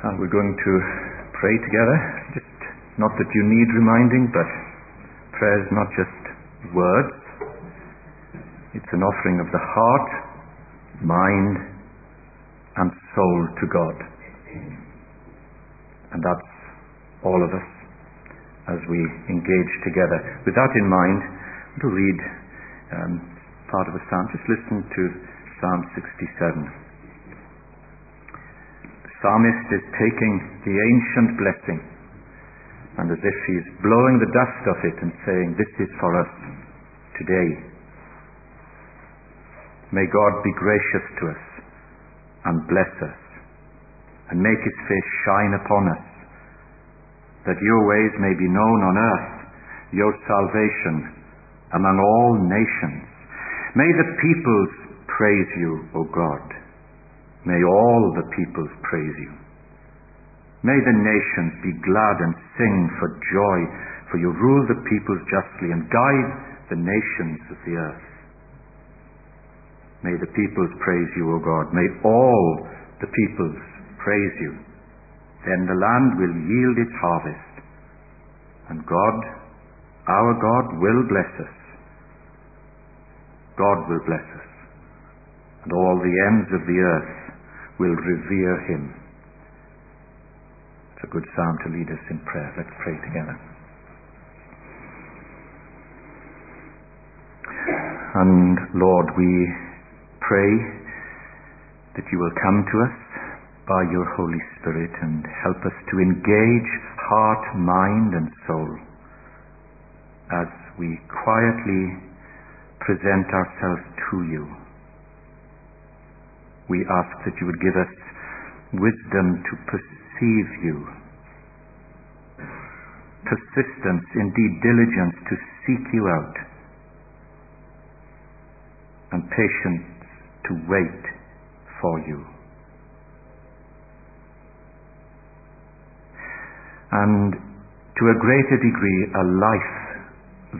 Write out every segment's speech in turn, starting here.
And we're going to pray together. Just not that you need reminding, but prayer is not just words. It's an offering of the heart, mind, and soul to God. And that's all of us as we engage together. With that in mind, to read um, part of a psalm. Just listen to Psalm 67 psalmist is taking the ancient blessing and as if he's blowing the dust off it and saying, This is for us today. May God be gracious to us and bless us and make his face shine upon us, that your ways may be known on earth, your salvation among all nations. May the peoples praise you, O God. May all the peoples praise you. May the nations be glad and sing for joy, for you rule the peoples justly and guide the nations of the earth. May the peoples praise you, O God. May all the peoples praise you. Then the land will yield its harvest. And God, our God, will bless us. God will bless us. And all the ends of the earth will revere him. It's a good psalm to lead us in prayer. Let's pray together. And Lord, we pray that you will come to us by your Holy Spirit and help us to engage heart, mind, and soul as we quietly present ourselves to you we ask that you would give us wisdom to perceive you, persistence, indeed diligence to seek you out, and patience to wait for you. And to a greater degree, a life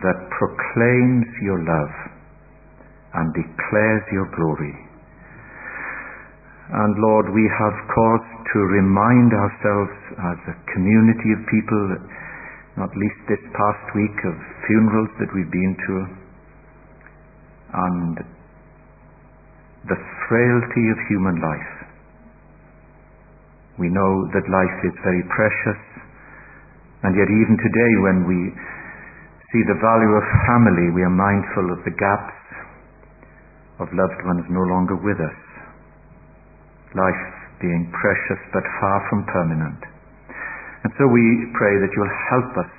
that proclaims your love and declares your glory. And Lord, we have cause to remind ourselves as a community of people, not least this past week, of funerals that we've been to, and the frailty of human life. We know that life is very precious, and yet even today when we see the value of family, we are mindful of the gaps of loved ones no longer with us life being precious but far from permanent. And so we pray that you'll help us,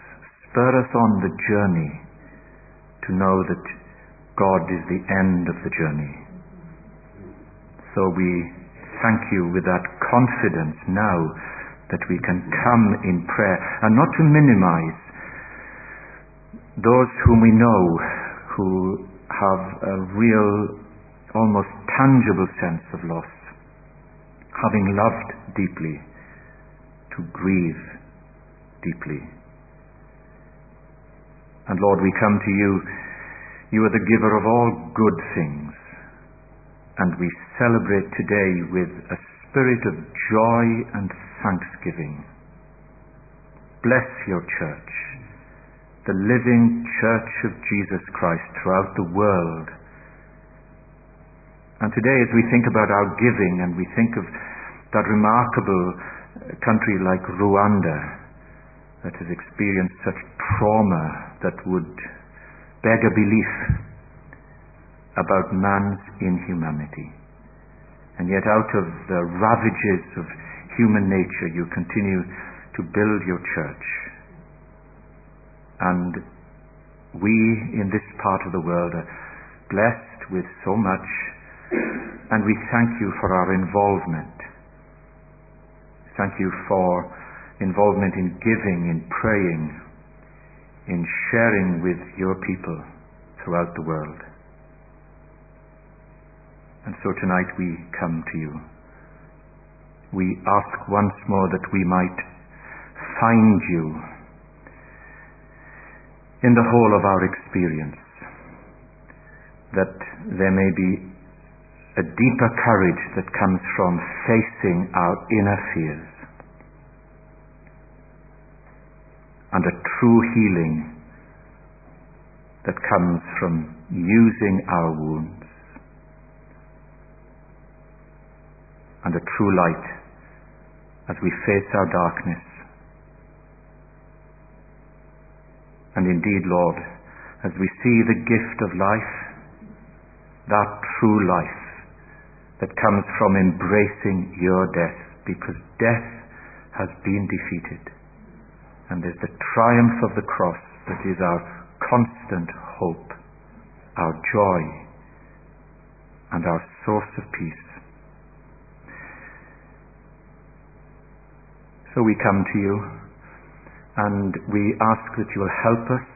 spur us on the journey to know that God is the end of the journey. So we thank you with that confidence now that we can come in prayer and not to minimize those whom we know who have a real, almost tangible sense of loss having loved deeply, to grieve deeply. And Lord, we come to you. You are the giver of all good things. And we celebrate today with a spirit of joy and thanksgiving. Bless your church, the living church of Jesus Christ throughout the world. And today, as we think about our giving and we think of that remarkable uh, country like Rwanda that has experienced such trauma that would beg a belief about man's inhumanity. And yet, out of the ravages of human nature, you continue to build your church. And we in this part of the world are blessed with so much, and we thank you for our involvement Thank you for involvement in giving, in praying, in sharing with your people throughout the world. And so tonight we come to you. We ask once more that we might find you in the whole of our experience, that there may be a deeper courage that comes from facing our inner fears, and a true healing that comes from using our wounds and a true light as we face our darkness. And indeed, Lord, as we see the gift of life, that true life that comes from embracing your death, because death has been defeated. And there's the triumph of the cross that is our constant hope, our joy, and our source of peace. So we come to you and we ask that you will help us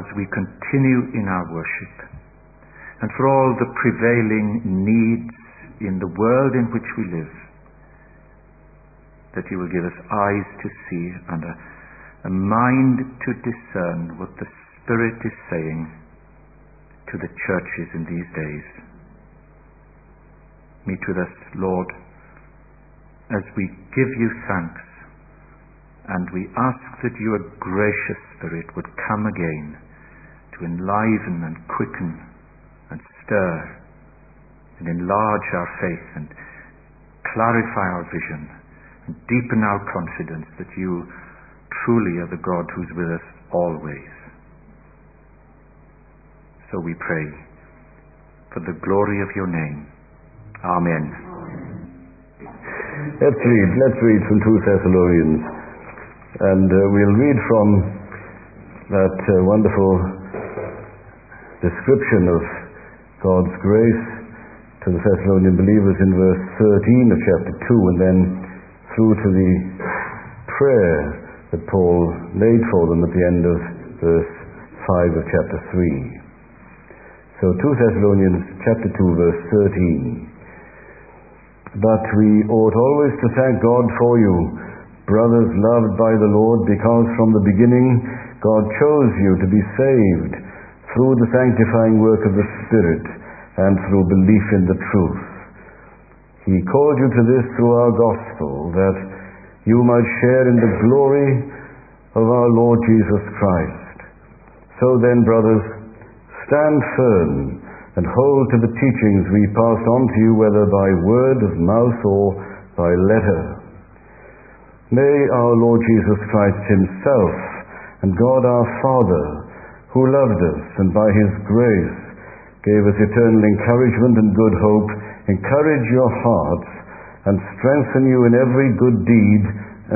as we continue in our worship and for all the prevailing needs in the world in which we live, that you will give us eyes to see and a, a mind to discern what the Spirit is saying to the churches in these days. Meet with us, Lord as we give you thanks and we ask that your gracious Spirit would come again to enliven and quicken stir and enlarge our faith and clarify our vision and deepen our confidence that you truly are the God who's with us always. So we pray for the glory of your name. Amen. Let's read. Let's read from 2 Thessalonians. And uh, we'll read from that uh, wonderful description of God's grace to the Thessalonian believers in verse 13 of chapter 2 and then through to the prayer that Paul laid for them at the end of verse 5 of chapter 3. So 2 Thessalonians chapter 2 verse 13. But we ought always to thank God for you, brothers loved by the Lord, because from the beginning God chose you to be saved through the sanctifying work of the Spirit and through belief in the truth. He called you to this through our gospel, that you might share in the glory of our Lord Jesus Christ. So then, brothers, stand firm and hold to the teachings we passed on to you, whether by word of mouth or by letter. May our Lord Jesus Christ Himself and God our Father, who loved us and by His grace gave us eternal encouragement and good hope, encourage your hearts and strengthen you in every good deed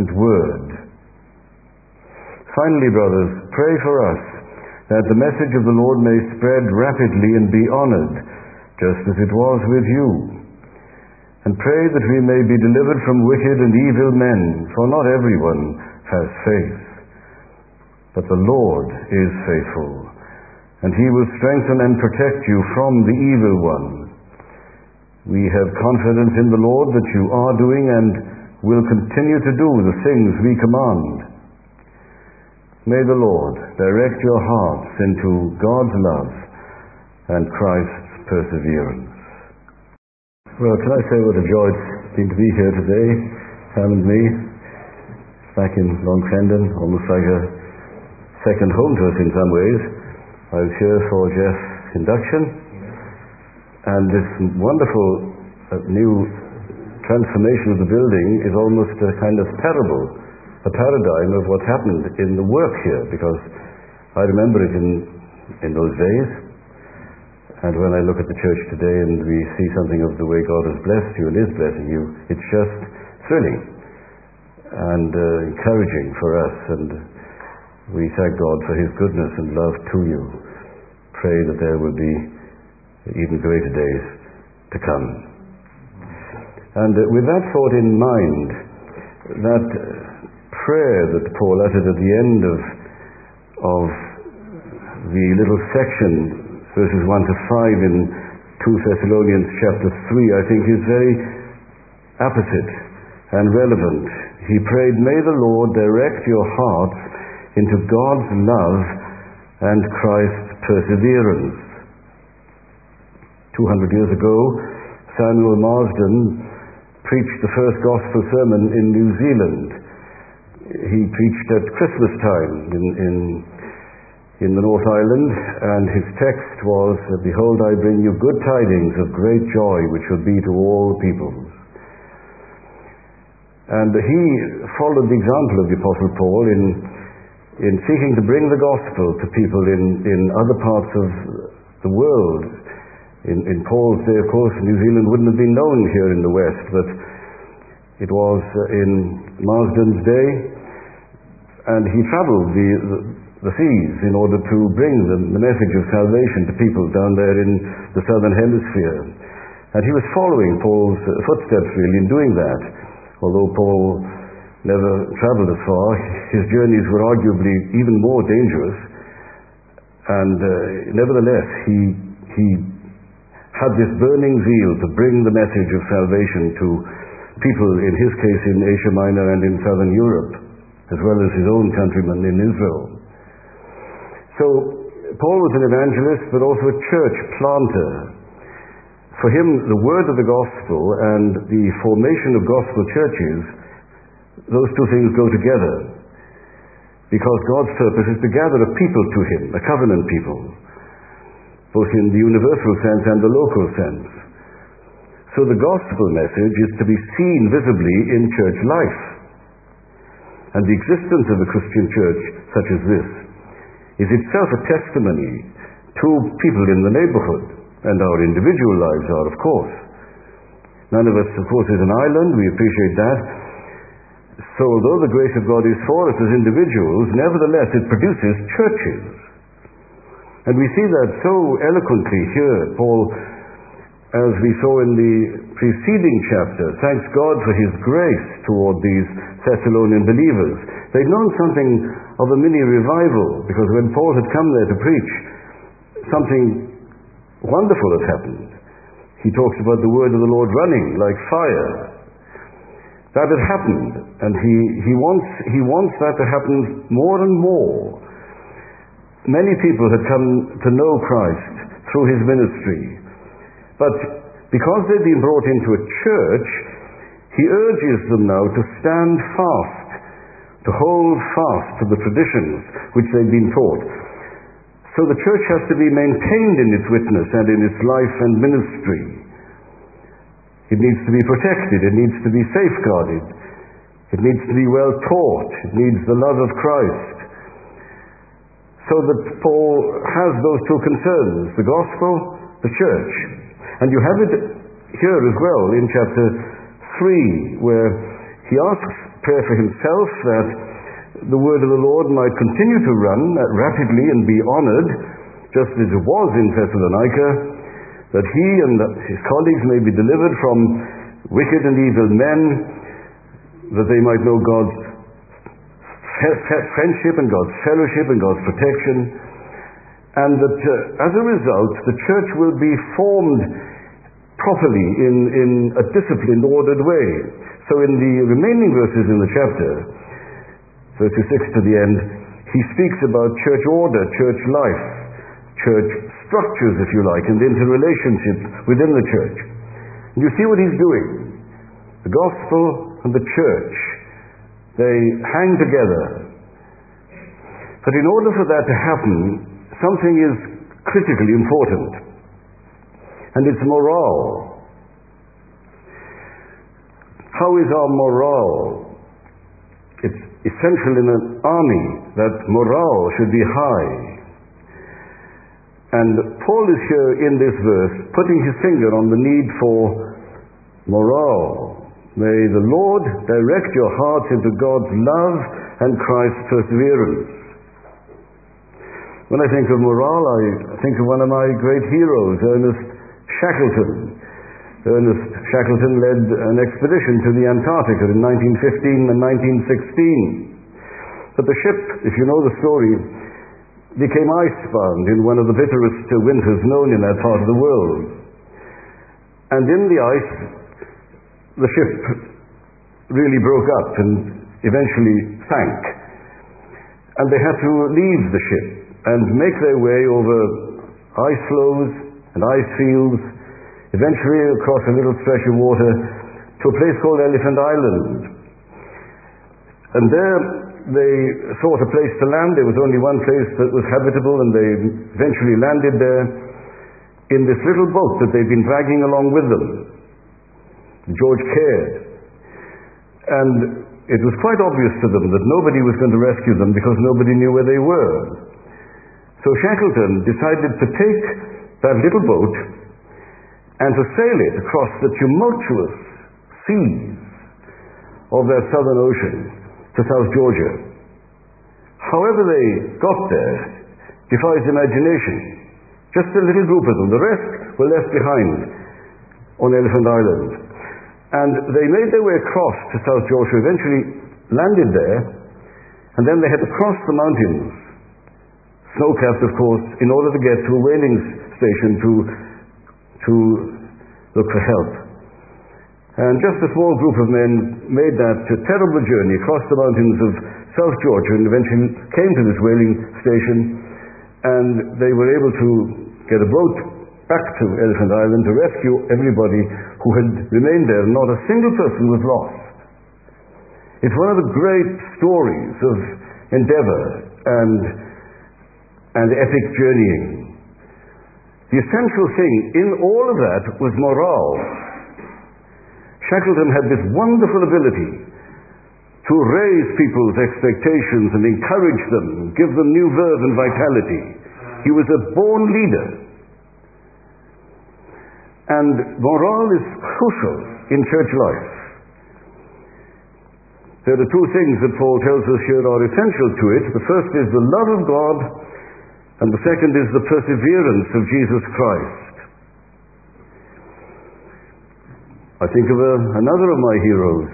and word. Finally, brothers, pray for us that the message of the Lord may spread rapidly and be honored, just as it was with you. And pray that we may be delivered from wicked and evil men, for not everyone has faith. But the Lord is faithful, and he will strengthen and protect you from the evil one. We have confidence in the Lord that you are doing and will continue to do the things we command. May the Lord direct your hearts into God's love and Christ's perseverance. Well, can I say what a joy it's been to be here today, Sam and me, back in Long Crendon, almost like a second home to us in some ways. I was here for Jeff's induction, and this wonderful uh, new transformation of the building is almost a kind of parable a paradigm of what happened in the work here because I remember it in, in those days. And when I look at the church today and we see something of the way God has blessed you and is blessing you, it's just thrilling and uh, encouraging for us. And we thank God for His goodness and love to you. Pray that there will be even greater days to come. And uh, with that thought in mind, that prayer that Paul uttered at the end of, of the little section, verses 1 to 5 in 2 Thessalonians chapter 3, I think is very apposite and relevant. He prayed, May the Lord direct your hearts into God's love and Christ's perseverance. 200 years ago, Samuel Marsden preached the first gospel sermon in New Zealand he preached at Christmas time in, in, in the North Island, and his text was, Behold, I bring you good tidings of great joy, which will be to all peoples. And he followed the example of the Apostle Paul in, in seeking to bring the gospel to people in, in other parts of the world. In, in Paul's day, of course, New Zealand wouldn't have been known here in the West, but it was uh, in Marsden's day, and he traveled the, the, the seas in order to bring the, the message of salvation to people down there in the southern hemisphere. And he was following Paul's uh, footsteps really in doing that. Although Paul never traveled as far, his journeys were arguably even more dangerous. And uh, nevertheless, he, he had this burning zeal to bring the message of salvation to people, in his case in Asia Minor and in southern Europe, as well as his own countrymen in Israel. So, Paul was an evangelist, but also a church planter. For him, the word of the gospel and the formation of gospel churches, those two things go together. Because God's purpose is to gather a people to him, a covenant people, both in the universal sense and the local sense. So the gospel message is to be seen visibly in church life. And the existence of a Christian church such as this is itself a testimony to people in the neighborhood, and our individual lives are, of course. None of us, of course, is an island, we appreciate that. So, although the grace of God is for us as individuals, nevertheless it produces churches. And we see that so eloquently here. Paul as we saw in the preceding chapter, thanks God for His grace toward these Thessalonian believers. They'd known something of a mini revival because when Paul had come there to preach, something wonderful had happened. He talks about the word of the Lord running like fire. That it happened, and he, he, wants, he wants that to happen more and more. Many people had come to know Christ through his ministry. But because they've been brought into a church, he urges them now to stand fast, to hold fast to the traditions which they've been taught. So the church has to be maintained in its witness and in its life and ministry. It needs to be protected, it needs to be safeguarded, it needs to be well taught, it needs the love of Christ. So that Paul has those two concerns the gospel, the church. And you have it here as well in chapter 3, where he asks prayer for himself that the word of the Lord might continue to run uh, rapidly and be honored, just as it was in Thessalonica, that he and his colleagues may be delivered from wicked and evil men, that they might know God's friendship and God's fellowship and God's protection, and that uh, as a result the church will be formed properly in, in a disciplined, ordered way. So in the remaining verses in the chapter, verses 6 to the end, he speaks about church order, church life, church structures, if you like, and the interrelationships within the church. And you see what he's doing. The gospel and the church, they hang together. But in order for that to happen, something is critically important and its morale. How is our morale? It's essential in an army that morale should be high. And Paul is here in this verse putting his finger on the need for morale. May the Lord direct your hearts into God's love and Christ's perseverance. When I think of morale, I think of one of my great heroes, Ernest Shackleton. Ernest Shackleton led an expedition to the Antarctica in 1915 and 1916. But the ship, if you know the story, became icebound in one of the bitterest winters known in that part of the world. And in the ice, the ship really broke up and eventually sank. And they had to leave the ship and make their way over ice floes and ice fields, eventually across a little stretch of water to a place called Elephant Island. And there they sought a place to land. There was only one place that was habitable, and they eventually landed there in this little boat that they'd been dragging along with them. George Caird. And it was quite obvious to them that nobody was going to rescue them because nobody knew where they were. So Shackleton decided to take that little boat and to sail it across the tumultuous seas of that southern ocean to South Georgia. However they got there defies imagination. Just a little group of them. The rest were left behind on Elephant Island. And they made their way across to South Georgia, eventually landed there, and then they had to cross the mountains, snow-capped of course, in order to get to a whaling station to, to look for help. And just a small group of men made that terrible journey across the mountains of South Georgia and eventually came to this whaling station and they were able to get a boat back to Elephant Island to rescue everybody who had remained there. Not a single person was lost. It's one of the great stories of endeavor and, and epic journeying. The essential thing in all of that was morale. Shackleton had this wonderful ability to raise people's expectations and encourage them, give them new verve and vitality. He was a born leader. And morale is crucial in church life. There are two things that Paul tells us here are essential to it. The first is the love of God, and the second is the perseverance of Jesus Christ. I think of a, another of my heroes,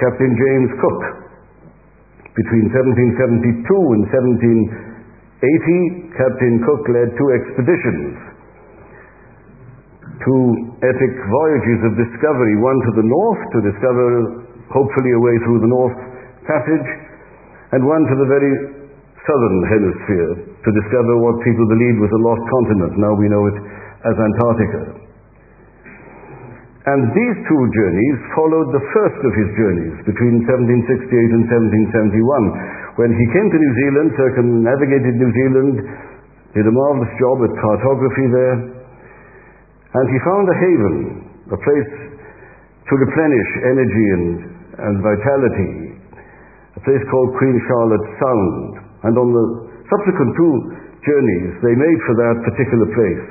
Captain James Cook. Between 1772 and 1780, Captain Cook led two expeditions, two epic voyages of discovery, one to the north to discover hopefully a way through the North Passage, and one to the very southern hemisphere to discover what people believed was a lost continent. Now we know it as Antarctica. And these two journeys followed the first of his journeys between 1768 and 1771, when he came to New Zealand, circumnavigated New Zealand, did a marvelous job at cartography there, and he found a haven, a place to replenish energy and, and vitality, a place called Queen Charlotte Sound. And on the subsequent two journeys, they made for that particular place.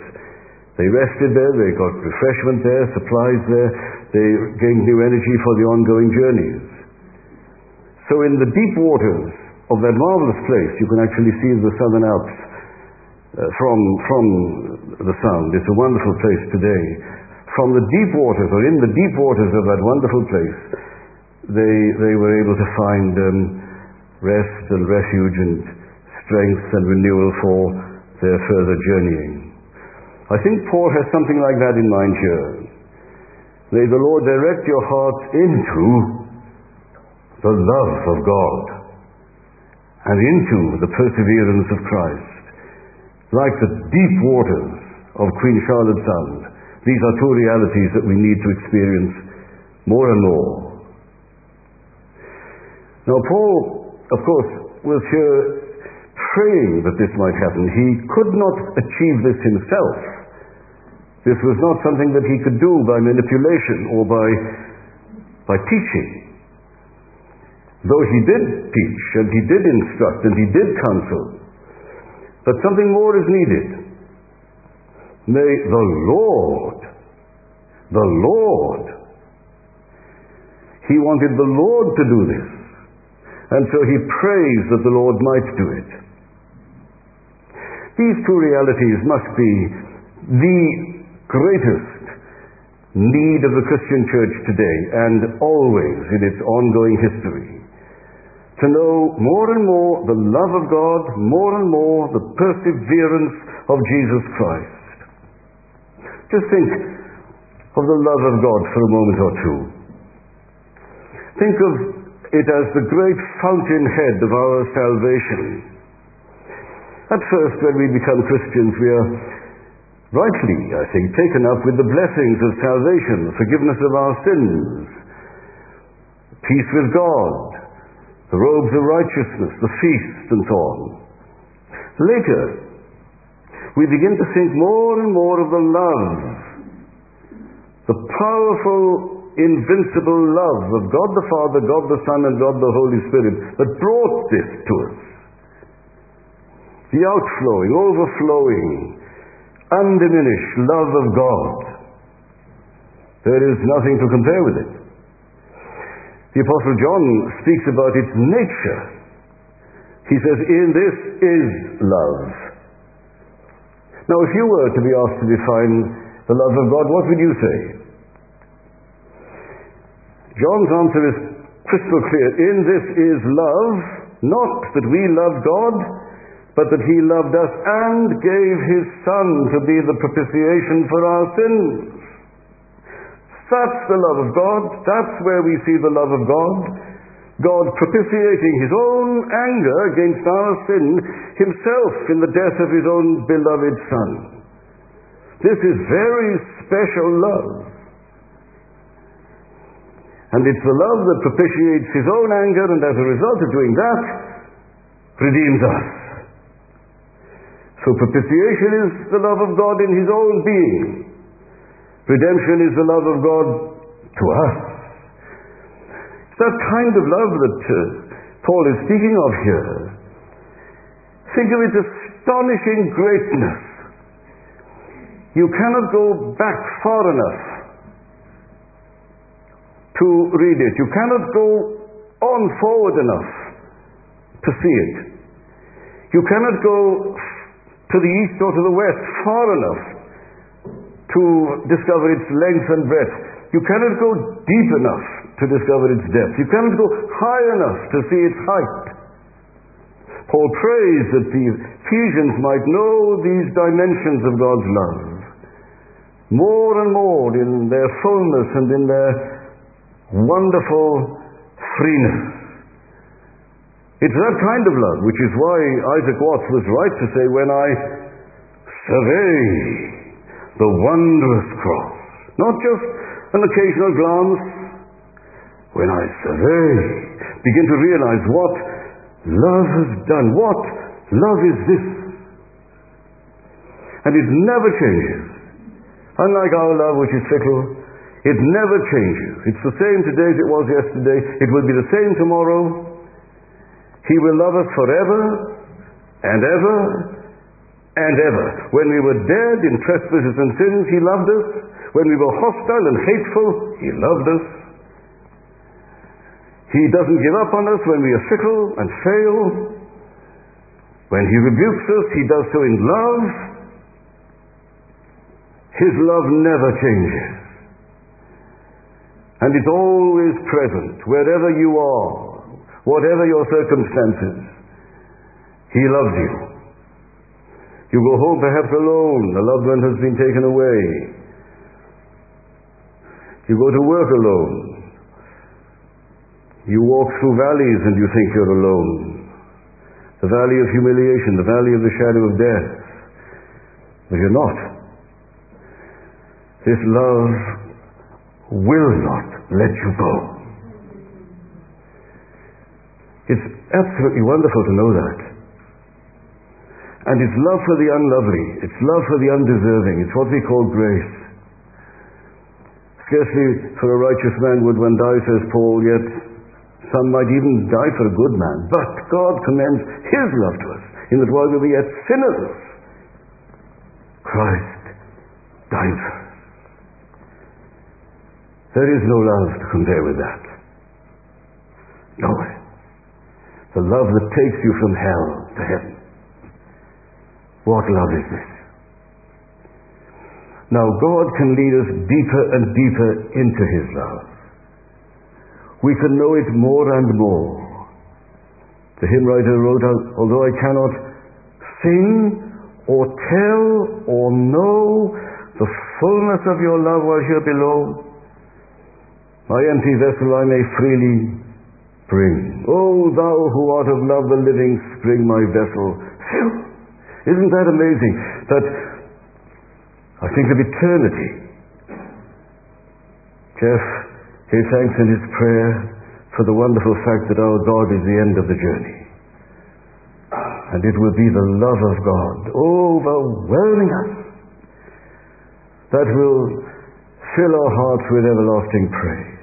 They rested there, they got refreshment there, supplies there, they gained new energy for the ongoing journeys. So in the deep waters of that marvelous place, you can actually see the Southern Alps uh, from, from the Sound. It's a wonderful place today. From the deep waters, or in the deep waters of that wonderful place, they, they were able to find um, rest and refuge and strength and renewal for their further journeying. I think Paul has something like that in mind here. May the Lord direct your hearts into the love of God and into the perseverance of Christ. Like the deep waters of Queen Charlotte Sound, these are two realities that we need to experience more and more. Now, Paul, of course, was here praying that this might happen. He could not achieve this himself. This was not something that he could do by manipulation or by, by teaching. Though he did teach and he did instruct and he did counsel. But something more is needed. May the Lord, the Lord, he wanted the Lord to do this. And so he prays that the Lord might do it. These two realities must be the greatest need of the Christian church today and always in its ongoing history. To know more and more the love of God, more and more the perseverance of Jesus Christ. Just think of the love of God for a moment or two. Think of it as the great fountainhead of our salvation. At first, when we become Christians, we are rightly, I think, taken up with the blessings of salvation, forgiveness of our sins, peace with God, the robes of righteousness, the feast, and so on. Later, we begin to think more and more of the love, the powerful, invincible love of God the Father, God the Son, and God the Holy Spirit that brought this to us. The outflowing, overflowing, undiminished love of God. There is nothing to compare with it. The Apostle John speaks about its nature. He says, In this is love. Now, if you were to be asked to define the love of God, what would you say? John's answer is crystal clear. In this is love, not that we love God, but that He loved us and gave His Son to be the propitiation for our sins. That's the love of God. That's where we see the love of God. God propitiating his own anger against our sin himself in the death of his own beloved Son. This is very special love. And it's the love that propitiates his own anger and as a result of doing that, redeems us. So propitiation is the love of God in his own being. Redemption is the love of God to us. It's that kind of love that uh, Paul is speaking of here. Think of its astonishing greatness. You cannot go back far enough to read it. You cannot go on forward enough to see it. You cannot go to the east or to the west far enough to discover its length and breadth. You cannot go deep enough to discover its depth. You cannot go high enough to see its height. Paul prays that the Ephesians might know these dimensions of God's love more and more in their fullness and in their wonderful freeness. It's that kind of love which is why Isaac Watts was right to say, when I survey the wondrous cross. Not just an occasional glance. When I survey, begin to realize what love has done. What love is this? And it never changes. Unlike our love, which is fickle, it never changes. It's the same today as it was yesterday. It will be the same tomorrow. He will love us forever and ever and ever. When we were dead in trespasses and sins, He loved us. When we were hostile and hateful, He loved us. He doesn't give up on us when we are fickle and fail. When He rebukes us, He does so in love. His love never changes. And it's always present, wherever you are, whatever your circumstances. He loves you. You go home perhaps alone. A loved one has been taken away. You go to work alone. You walk through valleys and you think you're alone. The valley of humiliation, the valley of the shadow of death. But you're not. This love will not let you go. It's absolutely wonderful to know that. And it's love for the unlovely. It's love for the undeserving. It's what we call grace. Scarcely for a righteous man would one die, says Paul, yet some might even die for a good man. But God commends His love to us, in that while we were yet sinners, Christ died for us. There is no love to compare with that. No way. The love that takes you from hell to heaven. What love is this? Now, God can lead us deeper and deeper into His love. We can know it more and more. The hymn writer wrote, Although I cannot sing or tell or know the fullness of your love while here below, my empty vessel I may freely bring. O oh, thou who art of love the living spring, my vessel, fill isn't that amazing? That I think of eternity. Jeff gave thanks in his prayer for the wonderful fact that our God is the end of the journey. And it will be the love of God overwhelming us that will fill our hearts with everlasting praise.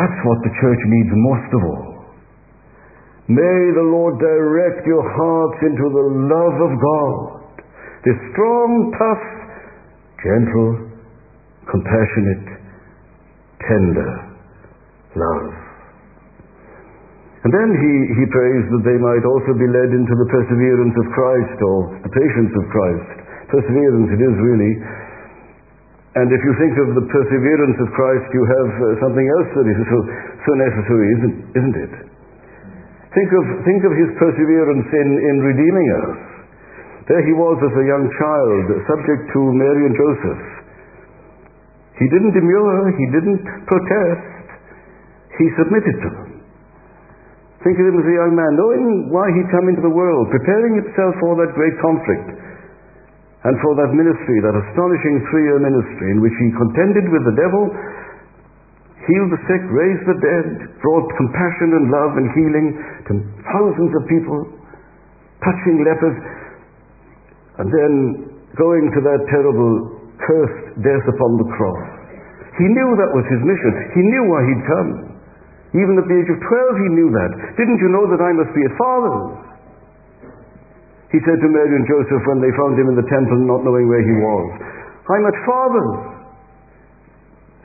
That's what the church needs most of all. May the Lord direct your hearts into the love of God, this strong, tough, gentle, compassionate, tender love. And then he, he prays that they might also be led into the perseverance of Christ or the patience of Christ. Perseverance it is really. And if you think of the perseverance of Christ, you have uh, something else that is so, so necessary, isn't, isn't it? Think of, think of his perseverance in, in redeeming us. There he was as a young child, subject to Mary and Joseph. He didn't demur, he didn't protest, he submitted to them. Think of him as a young man, knowing why he'd come into the world, preparing himself for that great conflict and for that ministry, that astonishing three year ministry in which he contended with the devil, healed the sick, raised the dead, brought compassion and love and healing to thousands of people, touching lepers, and then going to that terrible cursed death upon the cross. He knew that was his mission. He knew why he'd come. Even at the age of 12, he knew that. Didn't you know that I must be a Father's? He said to Mary and Joseph when they found him in the temple, not knowing where he was, I'm at Father's.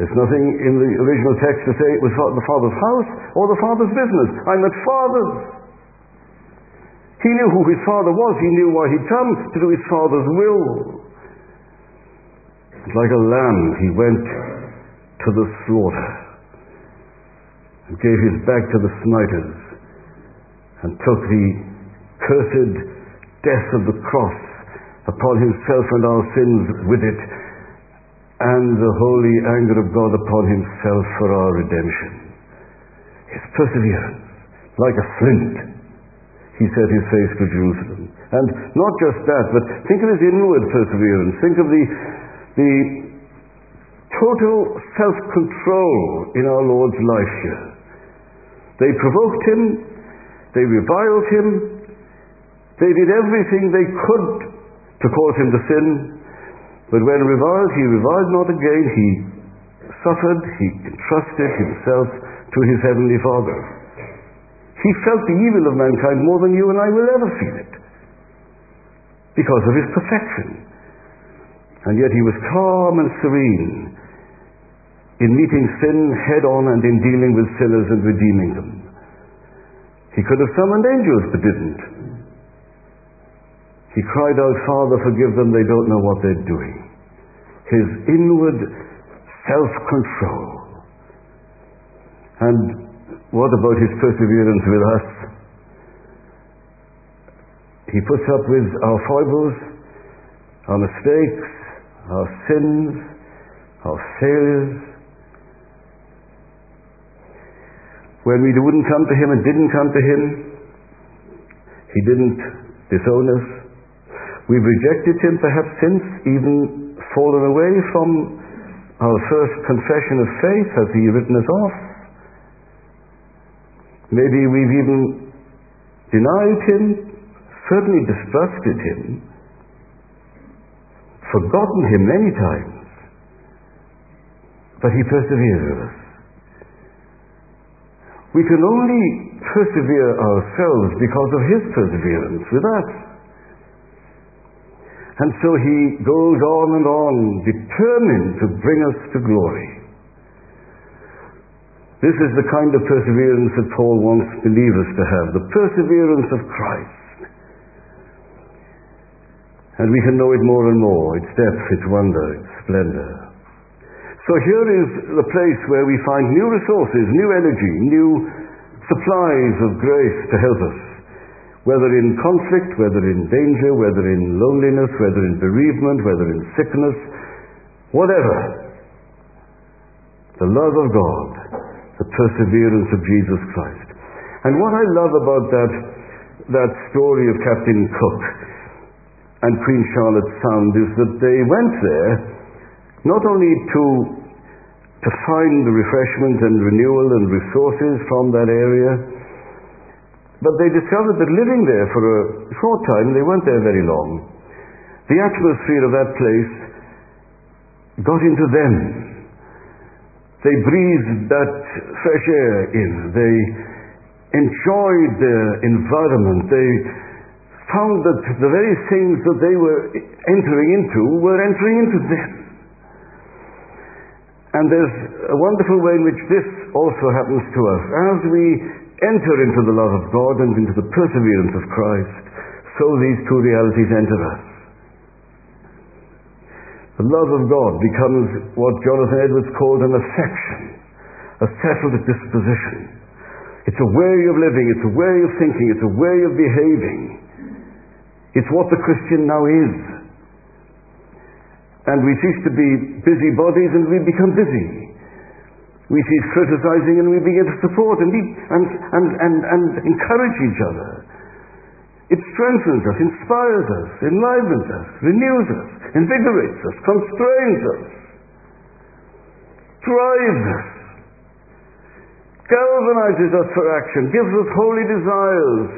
There's nothing in the original text to say it was the Father's house or the Father's business. I'm at Father's. He knew who his Father was. He knew why he'd come to do his Father's will. Like a lamb, he went to the slaughter and gave his back to the smiters and took the cursed death of the cross upon himself and our sins with it and the holy anger of God upon himself for our redemption. His perseverance, like a flint, he set his face to Jerusalem. And not just that, but think of his inward perseverance. Think of the, the total self control in our Lord's life here. They provoked him, they reviled him, they did everything they could to cause him to sin. But when reviled, he reviled not again. He suffered, he entrusted himself to his heavenly Father. He felt the evil of mankind more than you and I will ever feel it because of his perfection. And yet he was calm and serene in meeting sin head on and in dealing with sinners and redeeming them. He could have summoned angels, but didn't. He cried out, Father, forgive them, they don't know what they're doing. His inward self control. And what about his perseverance with us? He puts up with our foibles, our mistakes, our sins, our failures, when we wouldn't come to Him and didn't come to Him, He didn't disown us. We've rejected Him perhaps since, even fallen away from our first confession of faith. Has He written us off? Maybe we've even denied Him, certainly distrusted Him, forgotten Him many times. But He perseveres with us. We can only persevere ourselves because of His perseverance with us. And so He goes on and on, determined to bring us to glory. This is the kind of perseverance that Paul wants believers to have, the perseverance of Christ. And we can know it more and more, its depth, its wonder, its splendor. So here is the place where we find new resources, new energy, new supplies of grace to help us. Whether in conflict, whether in danger, whether in loneliness, whether in bereavement, whether in sickness, whatever. The love of God, the perseverance of Jesus Christ. And what I love about that, that story of Captain Cook and Queen Charlotte's Sound is that they went there not only to, to find the refreshment and renewal and resources from that area. But they discovered that living there for a short time, they weren't there very long, the atmosphere of that place got into them. They breathed that fresh air in. They enjoyed their environment. They found that the very things that they were entering into were entering into them. And there's a wonderful way in which this also happens to us. As we enter into the love of God and into the perseverance of Christ, so these two realities enter us. The love of God becomes what Jonathan Edwards called an affection, a settled disposition. It's a way of living, it's a way of thinking, it's a way of behaving. It's what the Christian now is. And we cease to be busy bodies and we become busy. We cease criticizing and we begin to support and, be, and, and, and, and encourage each other. It strengthens us, inspires us, enlivens us, renews us, invigorates us, constrains us, drives us galvanizes us for action, gives us holy desires,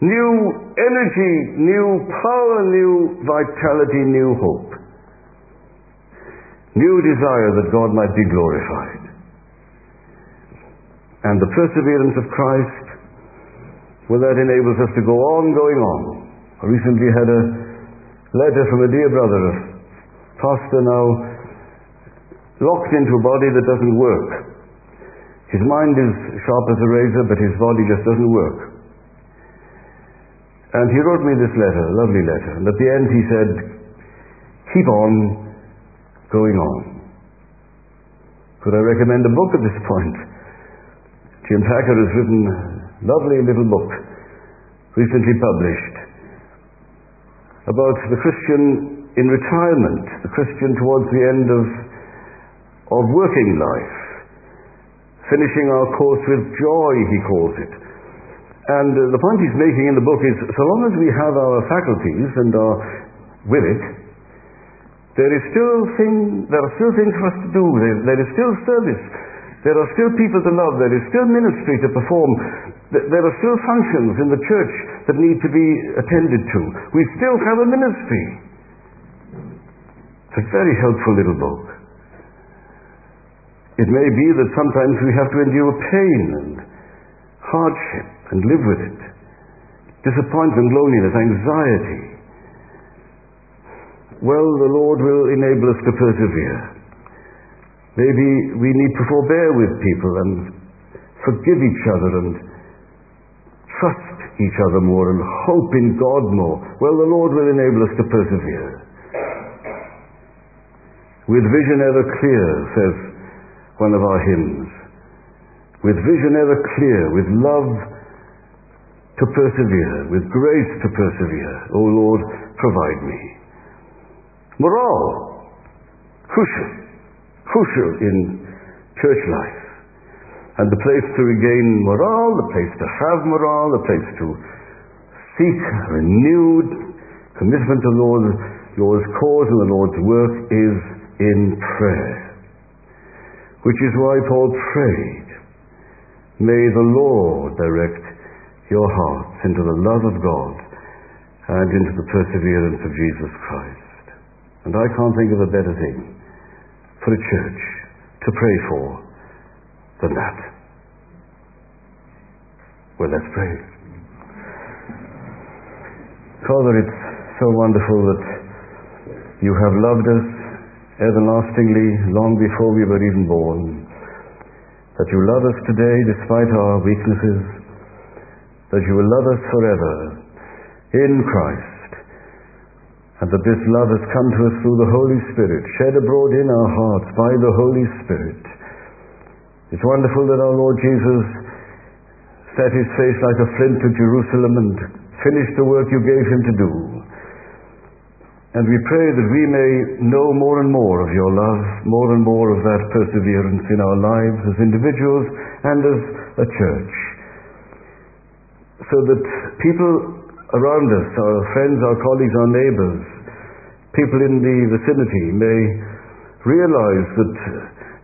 new energy, new power, new vitality, new hope. New desire that God might be glorified. And the perseverance of Christ, well, that enables us to go on going on. I recently had a letter from a dear brother, a pastor now locked into a body that doesn't work. His mind is sharp as a razor, but his body just doesn't work. And he wrote me this letter, a lovely letter. And at the end he said, Keep on going on. Could I recommend a book at this point? Jim Packer has written a lovely little book, recently published, about the Christian in retirement, the Christian towards the end of, of working life finishing our course with joy, he calls it. And uh, the point he's making in the book is so long as we have our faculties and are with it, there is still thing, there are still things for us to do. There, there is still service. There are still people to love. There is still ministry to perform. There are still functions in the church that need to be attended to. We still have a ministry. It's a very helpful little book. It may be that sometimes we have to endure pain and hardship and live with it. Disappointment, loneliness, anxiety. Well, the Lord will enable us to persevere. Maybe we need to forbear with people and forgive each other and trust each other more and hope in God more. Well, the Lord will enable us to persevere. With vision ever clear, says one of our hymns. With vision ever clear, with love to persevere, with grace to persevere. O Lord, provide me. Morale, crucial, crucial in church life. And the place to regain morale, the place to have morale, the place to seek renewed commitment to Lord, Lord's cause and the Lord's work is in prayer. Which is why Paul prayed, May the Lord direct your hearts into the love of God and into the perseverance of Jesus Christ. And I can't think of a better thing for a church to pray for than that. Well, let's pray. Father, it's so wonderful that you have loved us everlastingly, long before we were even born. That you love us today despite our weaknesses. That you will love us forever in Christ. And that this love has come to us through the Holy Spirit, shed abroad in our hearts by the Holy Spirit. It's wonderful that our Lord Jesus set his face like a flint to Jerusalem and finished the work you gave him to do. And we pray that we may know more and more of your love, more and more of that perseverance in our lives as individuals and as a church. So that people around us, our friends, our colleagues, our neighbors, people in the vicinity may realize that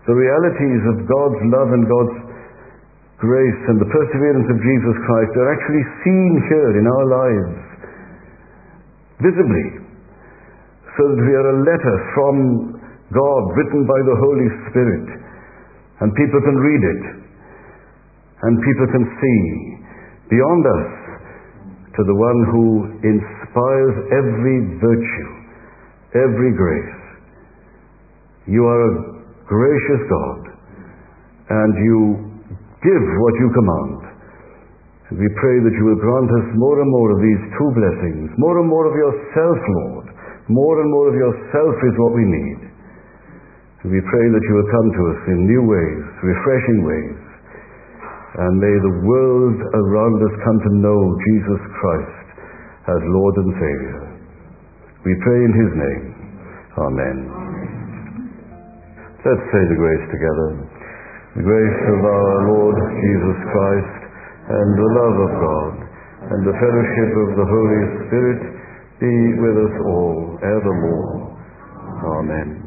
the realities of God's love and God's grace and the perseverance of Jesus Christ are actually seen here in our lives, visibly, so that we are a letter from God written by the Holy Spirit, and people can read it, and people can see beyond us to the one who inspires every virtue, every grace. You are a gracious God, and you give what you command. And we pray that you will grant us more and more of these two blessings, more and more of yourself, Lord. More and more of yourself is what we need. And we pray that you will come to us in new ways, refreshing ways. And may the world around us come to know Jesus Christ as Lord and Savior. We pray in His name. Amen. Let's say the grace together. The grace of our Lord Jesus Christ and the love of God and the fellowship of the Holy Spirit be with us all evermore. Amen.